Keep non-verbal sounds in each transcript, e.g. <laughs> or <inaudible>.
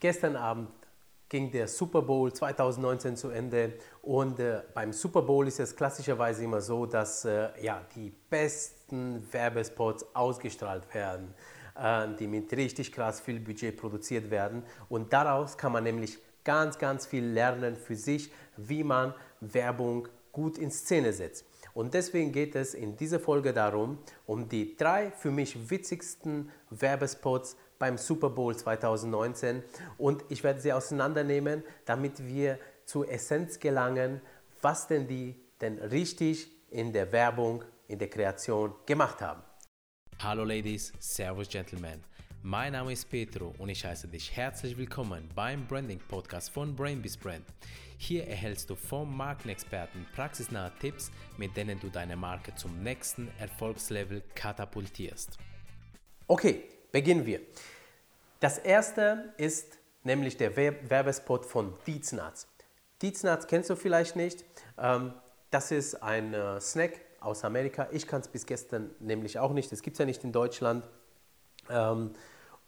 Gestern Abend ging der Super Bowl 2019 zu Ende und äh, beim Super Bowl ist es klassischerweise immer so, dass äh, ja, die besten Werbespots ausgestrahlt werden, äh, die mit richtig krass viel Budget produziert werden und daraus kann man nämlich ganz, ganz viel lernen für sich, wie man Werbung gut in Szene setzt. Und deswegen geht es in dieser Folge darum, um die drei für mich witzigsten Werbespots beim Super Bowl 2019 und ich werde sie auseinandernehmen, damit wir zur Essenz gelangen, was denn die denn richtig in der Werbung, in der Kreation gemacht haben. Hallo Ladies, Servus Gentlemen. Mein Name ist Petro und ich heiße dich herzlich willkommen beim Branding Podcast von Brainbees Brand. Hier erhältst du vom Markenexperten praxisnahe Tipps, mit denen du deine Marke zum nächsten Erfolgslevel katapultierst. Okay, beginnen wir. Das erste ist nämlich der Werbespot von Dieznatz. Dieznatz kennst du vielleicht nicht. Ähm, das ist ein äh, Snack aus Amerika. Ich kann es bis gestern nämlich auch nicht. Das gibt es ja nicht in Deutschland. Ähm,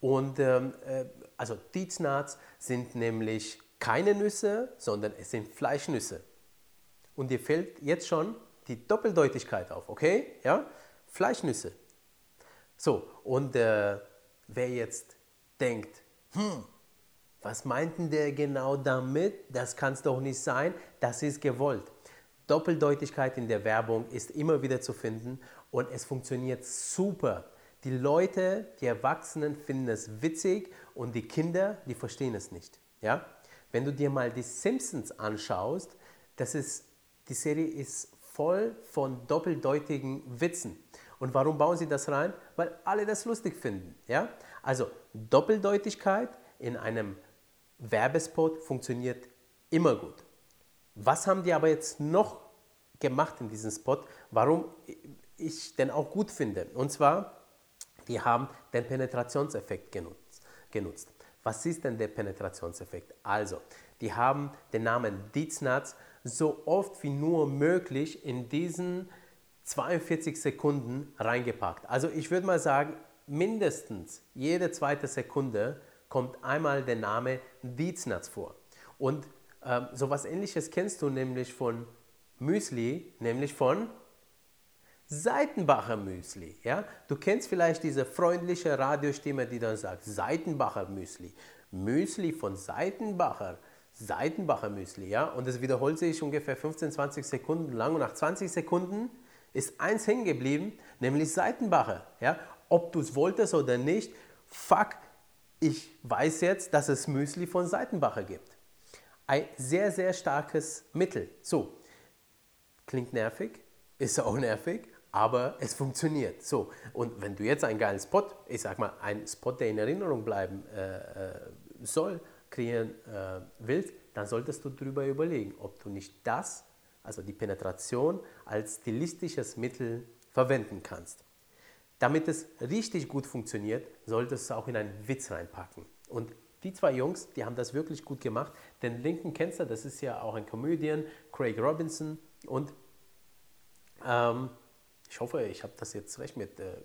und ähm, äh, also Dieznatz sind nämlich keine Nüsse, sondern es sind Fleischnüsse. Und dir fällt jetzt schon die Doppeldeutigkeit auf, okay? Ja, Fleischnüsse. So, und äh, wer jetzt denkt, hm, was meinten der genau damit? Das kann es doch nicht sein. Das ist gewollt. Doppeldeutigkeit in der Werbung ist immer wieder zu finden und es funktioniert super. Die Leute, die Erwachsenen finden es witzig und die Kinder, die verstehen es nicht. Ja? Wenn du dir mal die Simpsons anschaust, das ist, die Serie ist voll von doppeldeutigen Witzen. Und warum bauen sie das rein? Weil alle das lustig finden. Ja? Also Doppeldeutigkeit in einem Werbespot funktioniert immer gut. Was haben die aber jetzt noch gemacht in diesem Spot, warum ich den auch gut finde? Und zwar, die haben den Penetrationseffekt genutzt. genutzt. Was ist denn der Penetrationseffekt? Also, die haben den Namen Dieznatz so oft wie nur möglich in diesen 42 Sekunden reingepackt. Also ich würde mal sagen, mindestens jede zweite Sekunde kommt einmal der Name Dieznatz vor. Und ähm, sowas ähnliches kennst du nämlich von Müsli, nämlich von Seitenbacher Müsli. Ja? Du kennst vielleicht diese freundliche Radiostimme, die dann sagt, Seitenbacher Müsli. Müsli von Seitenbacher. Seitenbacher Müsli, ja, und es wiederholt sich ungefähr 15, 20 Sekunden lang und nach 20 Sekunden ist eins hängen geblieben, nämlich Seitenbacher. Ja? Ob du es wolltest oder nicht, fuck, ich weiß jetzt, dass es Müsli von Seitenbacher gibt. Ein sehr, sehr starkes Mittel. So, klingt nervig, ist auch nervig, aber es funktioniert. So, und wenn du jetzt einen geilen Spot, ich sag mal, einen Spot, der in Erinnerung bleiben äh, äh soll, kreieren äh, willst, dann solltest du darüber überlegen, ob du nicht das also die Penetration, als stilistisches Mittel verwenden kannst. Damit es richtig gut funktioniert, solltest du auch in einen Witz reinpacken. Und die zwei Jungs, die haben das wirklich gut gemacht. Den linken kennst du, das ist ja auch ein Comedian, Craig Robinson. Und ähm, ich hoffe, ich habe das jetzt recht mit, äh,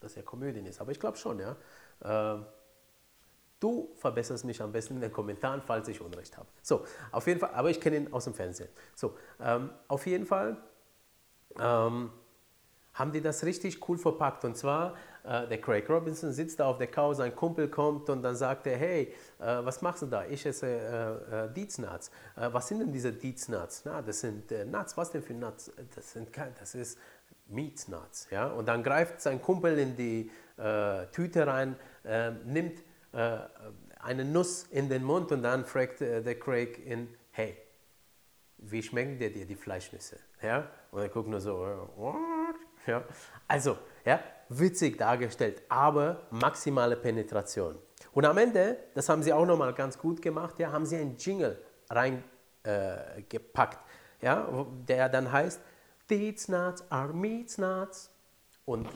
dass er Comedian ist. Aber ich glaube schon, ja. Äh, Du verbesserst mich am besten in den Kommentaren, falls ich Unrecht habe. So, auf jeden Fall, aber ich kenne ihn aus dem Fernsehen. So, ähm, auf jeden Fall ähm, haben die das richtig cool verpackt. Und zwar, äh, der Craig Robinson sitzt da auf der Couch, sein Kumpel kommt und dann sagt er, hey, äh, was machst du da? Ich esse äh, äh Deets Nuts. Äh, was sind denn diese Deets Nuts? Na, das sind äh, Nuts. Was denn für Nuts? Das, sind, das ist Meat Nuts. Ja? Und dann greift sein Kumpel in die Tüte rein, nimmt äh, eine Nuss in den Mund und dann fragt äh, der Craig ihn, hey, wie schmecken dir die Fleischnüsse? Ja? Und er guckt nur so, what? Ja? Also, ja, witzig dargestellt, aber maximale Penetration. Und am Ende, das haben sie auch nochmal ganz gut gemacht, ja, haben sie einen Jingle reingepackt, äh, ja, der dann heißt, These nuts are meat nuts. Und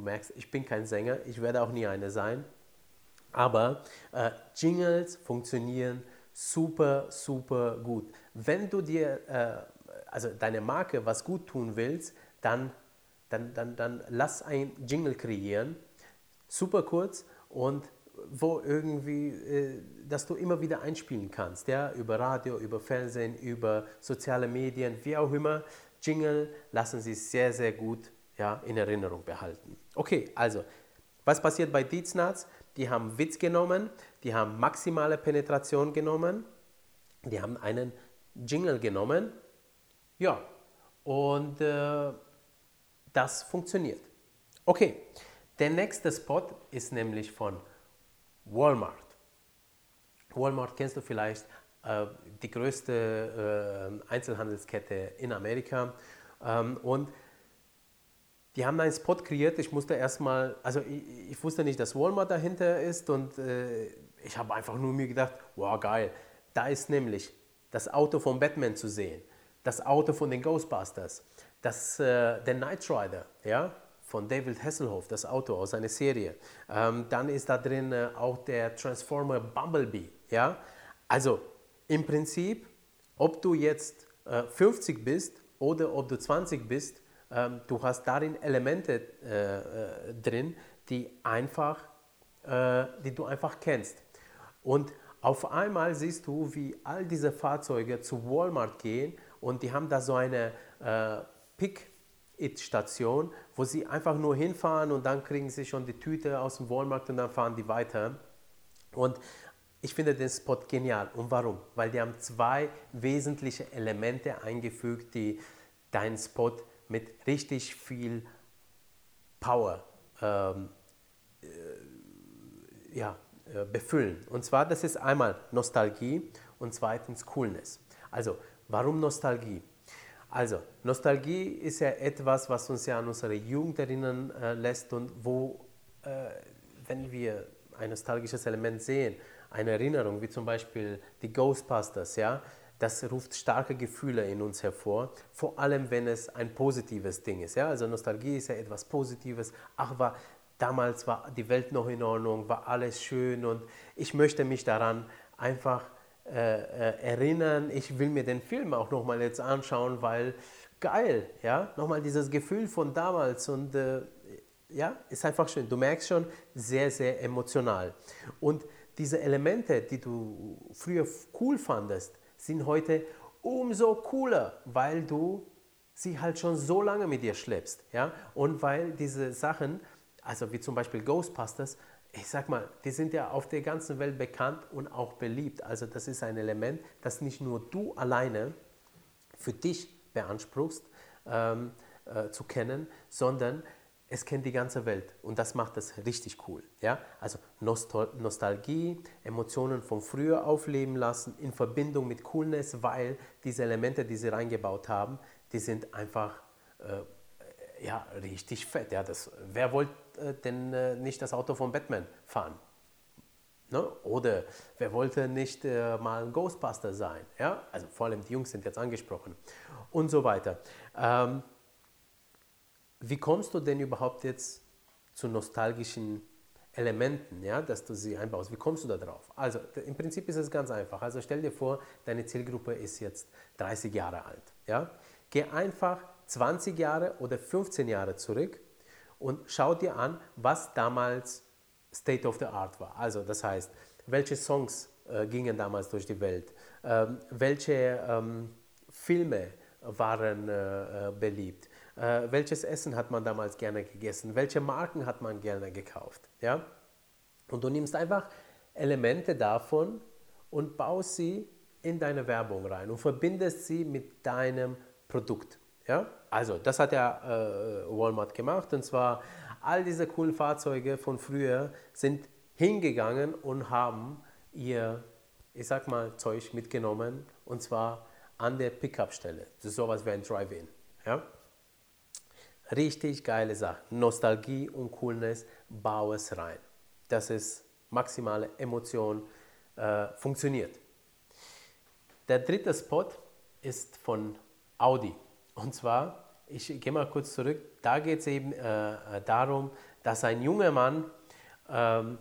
Du merkst, ich bin kein Sänger, ich werde auch nie einer sein. Aber äh, Jingles funktionieren super, super gut. Wenn du dir, äh, also deine Marke was gut tun willst, dann, dann, dann, dann lass ein Jingle kreieren, super kurz und wo irgendwie, äh, dass du immer wieder einspielen kannst, ja, über Radio, über Fernsehen, über soziale Medien, wie auch immer. Jingle lassen sich sehr, sehr gut ja, in Erinnerung behalten. Okay, also, was passiert bei Dietz Nuts? Die haben Witz genommen, die haben maximale Penetration genommen, die haben einen Jingle genommen, ja, und äh, das funktioniert. Okay, der nächste Spot ist nämlich von Walmart. Walmart kennst du vielleicht, äh, die größte äh, Einzelhandelskette in Amerika. Ähm, und die haben einen Spot kreiert. Ich musste erstmal, also ich, ich, wusste nicht, dass Walmart dahinter ist und äh, ich habe einfach nur mir gedacht, wow, geil. Da ist nämlich das Auto von Batman zu sehen, das Auto von den Ghostbusters, das, äh, der Knight Rider, ja, von David Hasselhoff, das Auto aus einer Serie. Ähm, dann ist da drin äh, auch der Transformer Bumblebee. Ja? Also im Prinzip, ob du jetzt äh, 50 bist oder ob du 20 bist, ähm, du hast darin Elemente äh, äh drin, die, einfach, äh, die du einfach kennst. Und auf einmal siehst du, wie all diese Fahrzeuge zu Walmart gehen und die haben da so eine äh, Pick It-Station, wo sie einfach nur hinfahren und dann kriegen sie schon die Tüte aus dem Walmart und dann fahren die weiter. Und ich finde den Spot genial. Und warum? Weil die haben zwei wesentliche Elemente eingefügt, die deinen Spot mit richtig viel Power ähm, äh, ja, äh, befüllen. Und zwar, das ist einmal Nostalgie und zweitens Coolness. Also, warum Nostalgie? Also, Nostalgie ist ja etwas, was uns ja an unsere Jugend erinnern äh, lässt und wo, äh, wenn wir ein nostalgisches Element sehen, eine Erinnerung, wie zum Beispiel die Ghostbusters, ja, das ruft starke Gefühle in uns hervor, vor allem wenn es ein positives Ding ist. Ja? Also Nostalgie ist ja etwas Positives. Ach, war, damals war die Welt noch in Ordnung, war alles schön und ich möchte mich daran einfach äh, äh, erinnern. Ich will mir den Film auch nochmal jetzt anschauen, weil geil, ja, nochmal dieses Gefühl von damals und äh, ja, ist einfach schön. Du merkst schon, sehr, sehr emotional. Und diese Elemente, die du früher cool fandest, sind heute umso cooler, weil du sie halt schon so lange mit dir schleppst, ja, und weil diese Sachen, also wie zum Beispiel Ghostbusters, ich sag mal, die sind ja auf der ganzen Welt bekannt und auch beliebt. Also das ist ein Element, das nicht nur du alleine für dich beanspruchst ähm, äh, zu kennen, sondern es kennt die ganze Welt und das macht es richtig cool. Ja? Also Nostal Nostalgie, Emotionen von früher aufleben lassen in Verbindung mit Coolness, weil diese Elemente, die sie reingebaut haben, die sind einfach äh, ja, richtig fett. Ja, das, wer wollte äh, denn äh, nicht das Auto von Batman fahren? Ne? Oder wer wollte nicht äh, mal ein Ghostbuster sein? Ja? Also vor allem die Jungs sind jetzt angesprochen und so weiter. Ähm, wie kommst du denn überhaupt jetzt zu nostalgischen Elementen, ja, dass du sie einbaust? Wie kommst du da drauf? Also im Prinzip ist es ganz einfach. Also stell dir vor, deine Zielgruppe ist jetzt 30 Jahre alt. Ja? Geh einfach 20 Jahre oder 15 Jahre zurück und schau dir an, was damals State of the Art war. Also das heißt, welche Songs äh, gingen damals durch die Welt, ähm, welche ähm, Filme waren äh, äh, beliebt, äh, welches Essen hat man damals gerne gegessen, welche Marken hat man gerne gekauft. Ja? Und du nimmst einfach Elemente davon und baust sie in deine Werbung rein und verbindest sie mit deinem Produkt. Ja? Also, das hat ja äh, Walmart gemacht und zwar all diese coolen Fahrzeuge von früher sind hingegangen und haben ihr, ich sag mal, Zeug mitgenommen und zwar an der Pickup-Stelle. Das ist sowas wie ein Drive-In. Ja? Richtig geile Sache. Nostalgie und Coolness, bau es rein. Das ist maximale Emotion, äh, funktioniert. Der dritte Spot ist von Audi. Und zwar, ich gehe mal kurz zurück, da geht es eben äh, äh, darum, dass ein junger Mann ähm,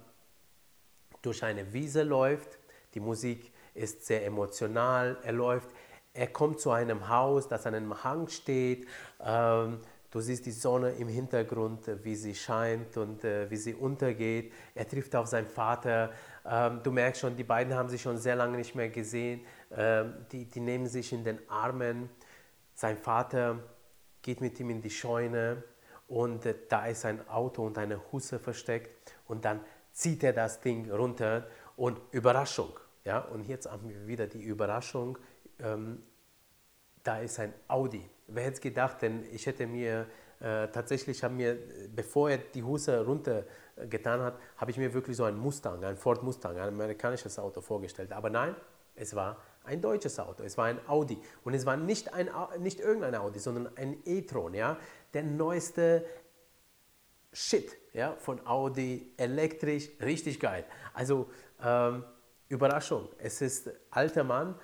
durch eine Wiese läuft. Die Musik ist sehr emotional. Er läuft, er kommt zu einem Haus, das an einem Hang steht. Ähm, Du siehst die Sonne im Hintergrund, äh, wie sie scheint und äh, wie sie untergeht. Er trifft auf seinen Vater. Ähm, du merkst schon, die beiden haben sich schon sehr lange nicht mehr gesehen. Ähm, die, die nehmen sich in den Armen. Sein Vater geht mit ihm in die Scheune und äh, da ist ein Auto und eine Husse versteckt und dann zieht er das Ding runter und Überraschung. Ja? Und jetzt haben wir wieder die Überraschung, ähm, da ist ein Audi. Wer hätte es gedacht, denn ich hätte mir äh, tatsächlich, haben mir, bevor er die Hose runtergetan hat, habe ich mir wirklich so ein Mustang, ein Ford Mustang, ein amerikanisches Auto vorgestellt. Aber nein, es war ein deutsches Auto, es war ein Audi. Und es war nicht, ein, nicht irgendein Audi, sondern ein e-tron, ja? der neueste Shit ja? von Audi, elektrisch, richtig geil. Also ähm, Überraschung, es ist alter Mann,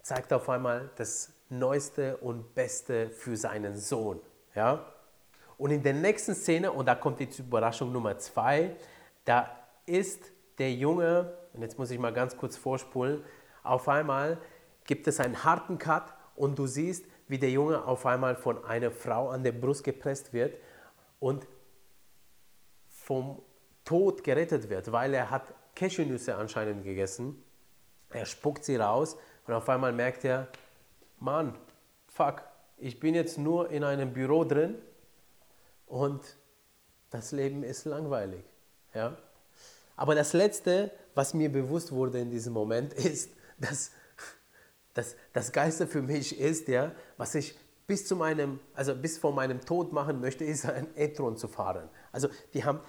zeigt auf einmal das Neueste und Beste für seinen Sohn. Ja? Und in der nächsten Szene, und da kommt die Überraschung Nummer zwei, da ist der Junge, und jetzt muss ich mal ganz kurz vorspulen, auf einmal gibt es einen harten Cut und du siehst, wie der Junge auf einmal von einer Frau an der Brust gepresst wird und vom Tod gerettet wird, weil er hat Cashewnüsse anscheinend gegessen. Er spuckt sie raus und auf einmal merkt er, Mann, fuck, ich bin jetzt nur in einem Büro drin und das Leben ist langweilig. Ja? Aber das Letzte, was mir bewusst wurde in diesem Moment, <laughs> ist, dass das, das Geiste für mich ist, ja, was ich bis zu meinem, also bis vor meinem Tod machen möchte, ist ein e-tron zu fahren. Also die haben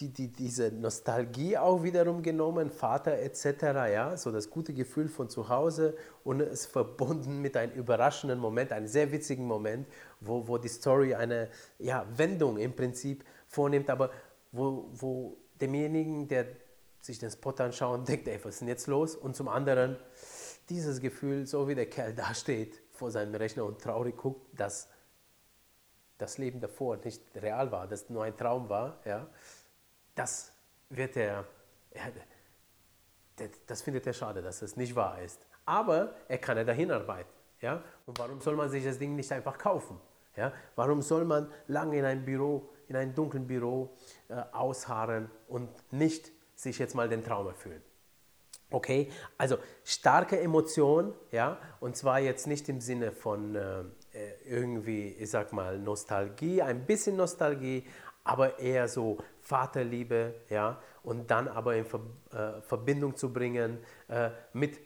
die, die, diese Nostalgie auch wiederum genommen, Vater etc., ja, so das gute Gefühl von zu Hause und es verbunden mit einem überraschenden Moment, einem sehr witzigen Moment, wo, wo die Story eine ja, Wendung im Prinzip vornimmt, aber wo, wo demjenigen, der sich den Spot anschaut, <laughs> denkt, ey, was ist denn jetzt los? Und zum anderen dieses Gefühl, so wie der Kerl <laughs> da steht vor seinem Rechner und traurig guckt, dass das Leben davor nicht real war, dass nur ein Traum war, ja, das wird er, das findet er schade, dass es nicht wahr ist. Aber er kann ja dahin arbeiten. Ja? Und warum soll man sich das Ding nicht einfach kaufen? Ja? Warum soll man lange in einem Büro, in einem dunklen Büro äh, ausharren und nicht sich jetzt mal den Traum erfüllen? Okay, also starke Emotion, ja, und zwar jetzt nicht im Sinne von äh, irgendwie, ich sag mal, Nostalgie, ein bisschen Nostalgie, aber eher so Vaterliebe, ja, und dann aber in Ver äh, Verbindung zu bringen äh, mit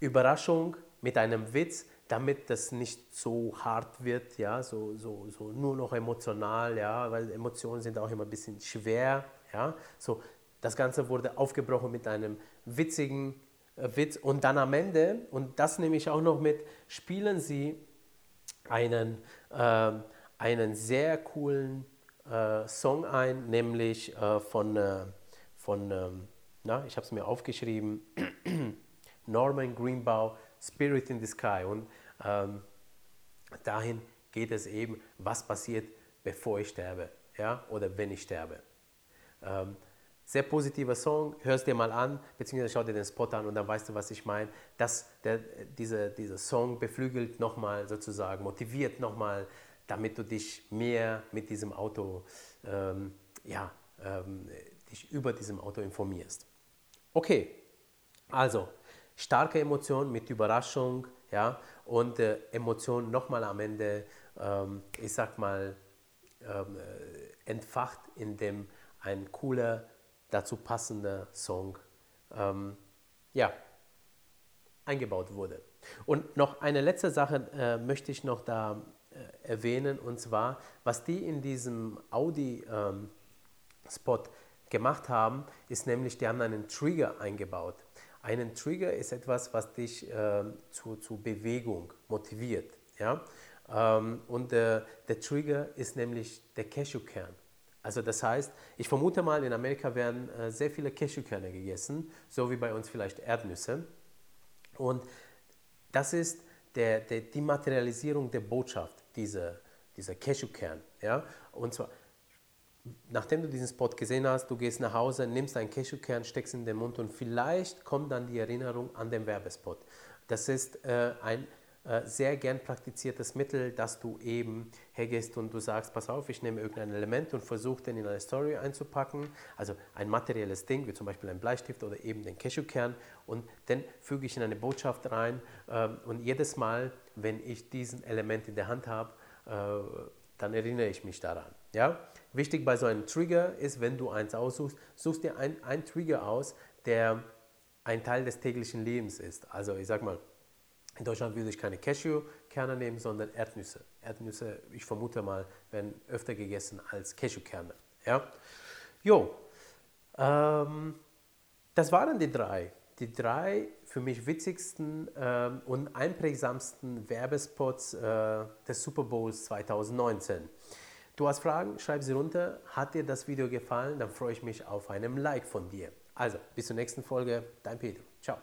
Überraschung, mit einem Witz, damit das nicht so hart wird, ja, so, so, so nur noch emotional, ja, weil Emotionen sind auch immer ein bisschen schwer, ja, so das Ganze wurde aufgebrochen mit einem witzigen äh, Witz und dann am Ende, und das nehme ich auch noch mit, spielen sie einen, äh, einen sehr coolen äh, Song ein, nämlich äh, von, äh, von ähm, na, ich habe es mir aufgeschrieben, <clears throat> Norman Greenbaum, Spirit in the Sky. Und ähm, dahin geht es eben, was passiert, bevor ich sterbe ja, oder wenn ich sterbe. Ähm, sehr positiver Song, hörst dir mal an, beziehungsweise schau dir den Spot an und dann weißt du, was ich meine. Dass der, dieser, dieser Song beflügelt nochmal sozusagen, motiviert nochmal damit du dich mehr mit diesem Auto, ähm, ja, ähm, dich über diesem Auto informierst. Okay, also starke Emotion mit Überraschung, ja, und äh, Emotion nochmal am Ende, ähm, ich sag mal, ähm, äh, entfacht, indem ein cooler, dazu passender Song, ähm, ja, eingebaut wurde. Und noch eine letzte Sache äh, möchte ich noch da erwähnen, und zwar, was die in diesem Audi-Spot ähm, gemacht haben, ist nämlich, die haben einen Trigger eingebaut. Einen Trigger ist etwas, was dich äh, zu, zu Bewegung motiviert. Ja? Ähm, und äh, der Trigger ist nämlich der Cashewkern. Also das heißt, ich vermute mal, in Amerika werden äh, sehr viele Cashewkerne gegessen, so wie bei uns vielleicht Erdnüsse. Und das ist der, der, die Materialisierung der Botschaft dieser, dieser Cashewkern. Ja? Und zwar, nachdem du diesen Spot gesehen hast, du gehst nach Hause, nimmst einen Cashewkern, steckst ihn in den Mund und vielleicht kommt dann die Erinnerung an den Werbespot. Das ist äh, ein, sehr gern praktiziertes Mittel, dass du eben hergehst und du sagst, pass auf, ich nehme irgendein Element und versuche den in eine Story einzupacken, also ein materielles Ding, wie zum Beispiel ein Bleistift oder eben den Cashewkern und dann füge ich in eine Botschaft rein ähm, und jedes Mal, wenn ich diesen Element in der Hand habe, äh, dann erinnere ich mich daran. Ja? Wichtig bei so einem Trigger ist, wenn du eins aussuchst, suchst dir einen Trigger aus, der ein Teil des täglichen Lebens ist. Also ich sag mal, in Deutschland würde ich keine Cashewkerne nehmen, sondern Erdnüsse. Erdnüsse, ich vermute mal, werden öfter gegessen als Cashewkerne. Ja? Jo, ähm, das waren die drei. Die drei für mich witzigsten ähm, und einprägsamsten Werbespots äh, des Super Bowls 2019. Du hast Fragen, schreib sie runter. Hat dir das Video gefallen? Dann freue ich mich auf einem Like von dir. Also, bis zur nächsten Folge. Dein Pedro. Ciao.